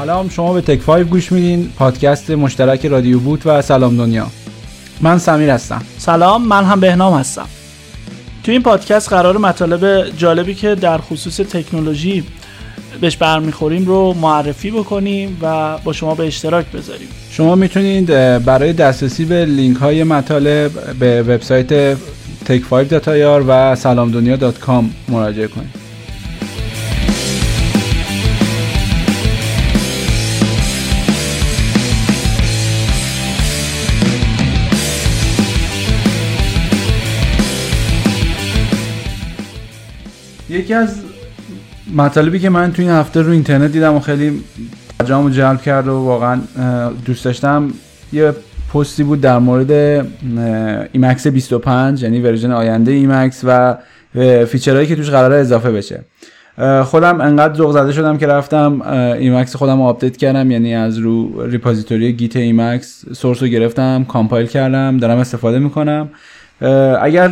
سلام شما به تک 5 گوش میدین پادکست مشترک رادیو بوت و سلام دنیا. من سمیر هستم. سلام من هم بهنام هستم. تو این پادکست قرار مطالب جالبی که در خصوص تکنولوژی بهش برمیخوریم رو معرفی بکنیم و با شما به اشتراک بذاریم. شما می‌تونید برای دسترسی به لینک های مطالب به وبسایت take5 و سلامدنیا.com مراجعه کنید. یکی از مطالبی که من توی این هفته رو اینترنت دیدم و خیلی توجهمو جلب کرد و واقعا دوست داشتم یه پستی بود در مورد Emacs 25 یعنی version آینده Emacs و feature هایی که توش قراره اضافه بشه. خودم انقدر ذوق زده شدم که رفتم Emacs خودم رو update کردم یعنی از رو repository Git Emacs source رو گرفتم compile کردم دارم استفاده می‌کنم. اگر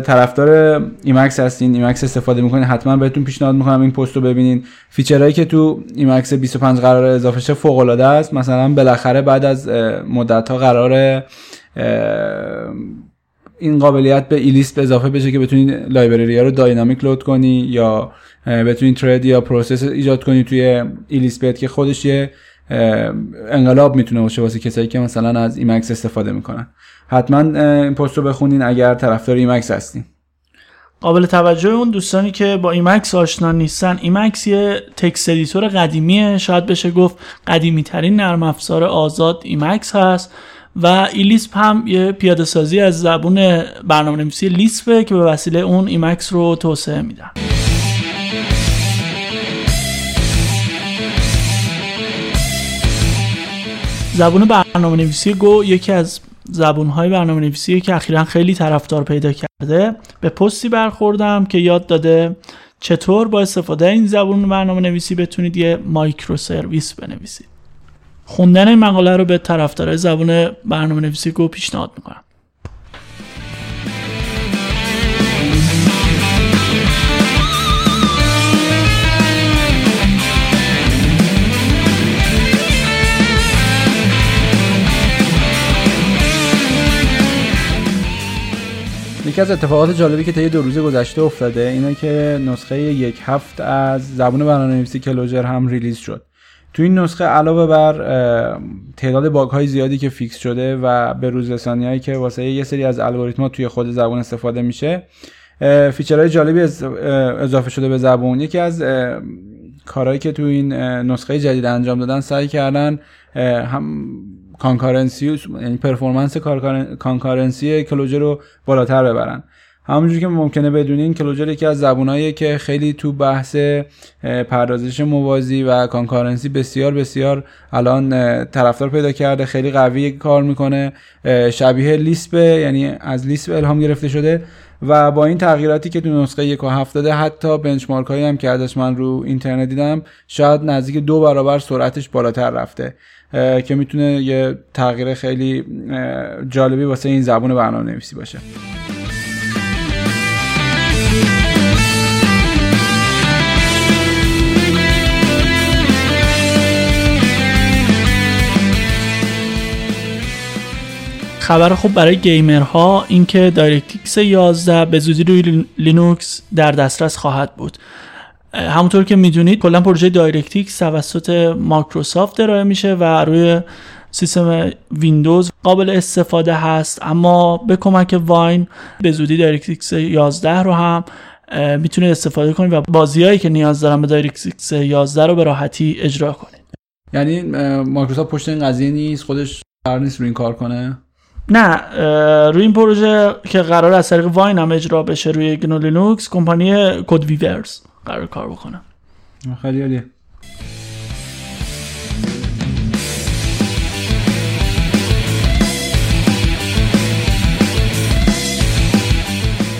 طرفدار Emacs هستین Emacs استفاده می‌کنین حتما بهتون پیشنهاد می‌کنم این پست رو ببینین. feature هایی که تو Emacs 25 قرار اضافه شه فوق العاده است. مثلا بالاخره بعد از مدت ها قرار این قابلیت به Elisp اضافه بشه که بتونید library ها رو dynamic load کنی یا بتونید thread یا process ایجاد کنی توی Elisp که خودش یه انقلاب می‌تونه باشه واسه کسایی که مثلا از Emacs استفاده می‌کنن. حتما این پست رو بخونین اگر طرفدار Emacs هستین. قابل توجه اون دوستانی که با Emacs آشنا نیستن Emacs یه text editor قدیمیه. شاید بشه گفت قدیمی ترین نرم افزار آزاد Emacs هست و Elisp هم یه پیاده سازی از زبون برنامه نویسی Lisp ه که به وسیله اون Emacs رو توسعه میدن. زبون برنامه نویسی گو یکی از زبونهای برنامه نویسی که اخیرا خیلی طرفدار پیدا کرده. به پستی برخوردم که یاد داده چطور با استفاده این زبون برنامه نویسی بتونید یه مایکرو سرویس بنویسید. خوندن این مقاله رو به طرفدارای زبون برنامه نویسی گو پیشنهاد می‌کنم. یکی از اتفاقات جالبی که طی دو روز گذشته افتاده اینه که نسخه یک هفت از زبون برنامه‌نویسی Clojure هم release شد. تو این نسخه علاوه بر تعداد bug های زیادی که fix شده و به روز هایی که واسه یه سری از الگوریتما توی خود زبون استفاده میشه feature های جالبی اضافه شده به زبون. یکی از کارهایی که تو این نسخه جدید انجام دادن سعی کردن هم concurrency یعنی performance concurrency Clojure رو بالاتر ببرن. همونجور که ممکنه بدونین Clojure یکی از زبونایی که خیلی تو بحث پردازش موازی و concurrency بسیار بسیار الان طرفدار پیدا کرده خیلی قوی کار می‌کنه. شبیه Lisp یعنی از Lisp الهام گرفته شده و با این تغییراتی که تو نسخه یک و هفت داده حتی benchmark هایی هم که ازش من رو اینترنت دیدم شاید نزدیک دو برابر سرعتش بالاتر رفته. که می‌تونه یه تغییر خیلی جالبی واسه این زبون برنامه نویسی باشه. خبر خوب برای gamer ها اینکه DirectX 11 به زودی روی لینوکس در دسترس خواهد بود. همونطور که می‌دونید کلا پروژه DirectX توسط مایکروسافت ارائه میشه و روی سیستم ویندوز قابل استفاده هست. اما به کمک Wine به زودی DirectX 11 رو هم می‌تونید استفاده کنید و بازیهایی که نیاز دارن به DirectX 11 رو به راحتی اجرا کنید. یعنی مایکروسافت پشت این قضیه نیست؟ خودش قرار نیست روی این کار کنه؟ نه روی این پروژه که قرار از طریق Wine هم اجرا بشه روی گنو لینوکس کمپانی CodeWeavers قراره کار بکنه خیلی عالیه.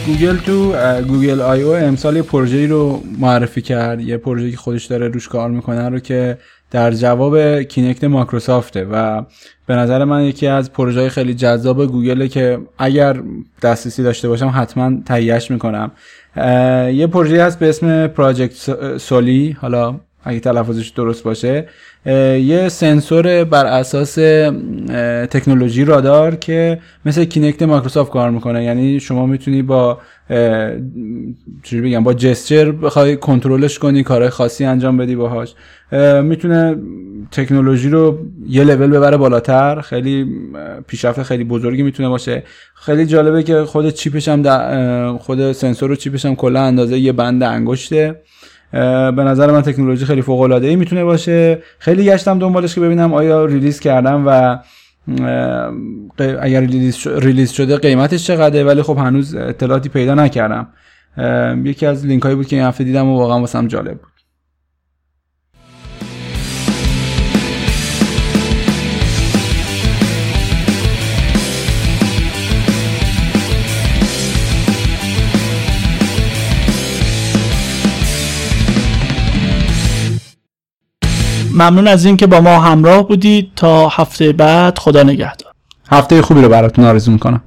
گوگل تو Google I/O امسال یه پروژه‌ای رو معرفی کرد یه پروژه‌ای که خودش داره روش کار می‌کنه رو که در جواب Kinect مایکروسافته و به نظر من یکی از پروژه خیلی جذاب گوگل که اگر دسترسی داشته باشم حتما تهیهش می‌کنم. یه پروژه هست به اسم پراجکت سولی. حالا اگه تلفظش درست باشه یه سنسور بر اساس تکنولوژی رادار که مثل کینکت مایکروسافت کار می‌کنه. یعنی شما می‌تونی با چجوری بگم با جستر بخوای کنترلش کنی کارهای خاصی انجام بدی باهاش. می‌تونه تکنولوژی رو یه لول ببره بالاتر. خیلی پیشرفت خیلی بزرگی می‌تونه باشه. خیلی جالبه که خود chip ش هم خود سنسور و chip ش هم کلا اندازه یه بند انگشته. به نظر من تکنولوژی خیلی فوق العاده ای می‌تونه باشه. خیلی گشتم دنبالش که ببینم آیا release کردن و اگر release شده قیمتش چقدره؟ ولی خب هنوز اطلاعاتی پیدا نکردم. یکی از لینک هایی بود که این هفته دیدم و واقعا واسم جالب بود. ممنون از اینکه با ما همراه بودید. تا هفته بعد خدا نگهدار. هفته خوبی رو براتون آرزو می‌کنم.